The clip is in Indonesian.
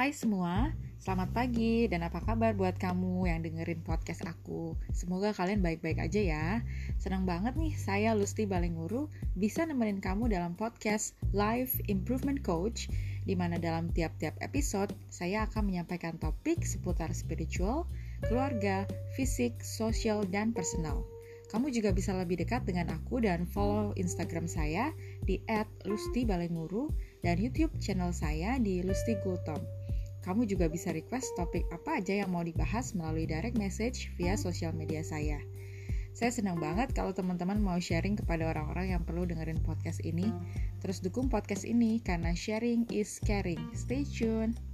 Hai semua, selamat pagi dan apa kabar buat kamu yang dengerin podcast aku. Semoga kalian baik-baik aja ya. Senang banget nih saya Lusti Balenguru bisa nemenin kamu dalam podcast Life Improvement Coach di mana dalam tiap-tiap episode saya akan menyampaikan topik seputar spiritual, keluarga, fisik, sosial, dan personal. Kamu juga bisa lebih dekat dengan aku dan follow Instagram saya di @lustibalenguru dan YouTube channel saya di Lusti Gultom. Kamu juga bisa request topik apa aja yang mau dibahas melalui direct message via sosial media saya. Saya senang banget kalau teman-teman mau sharing kepada orang-orang yang perlu dengerin podcast ini. Terus dukung podcast ini karena sharing is caring. Stay tuned.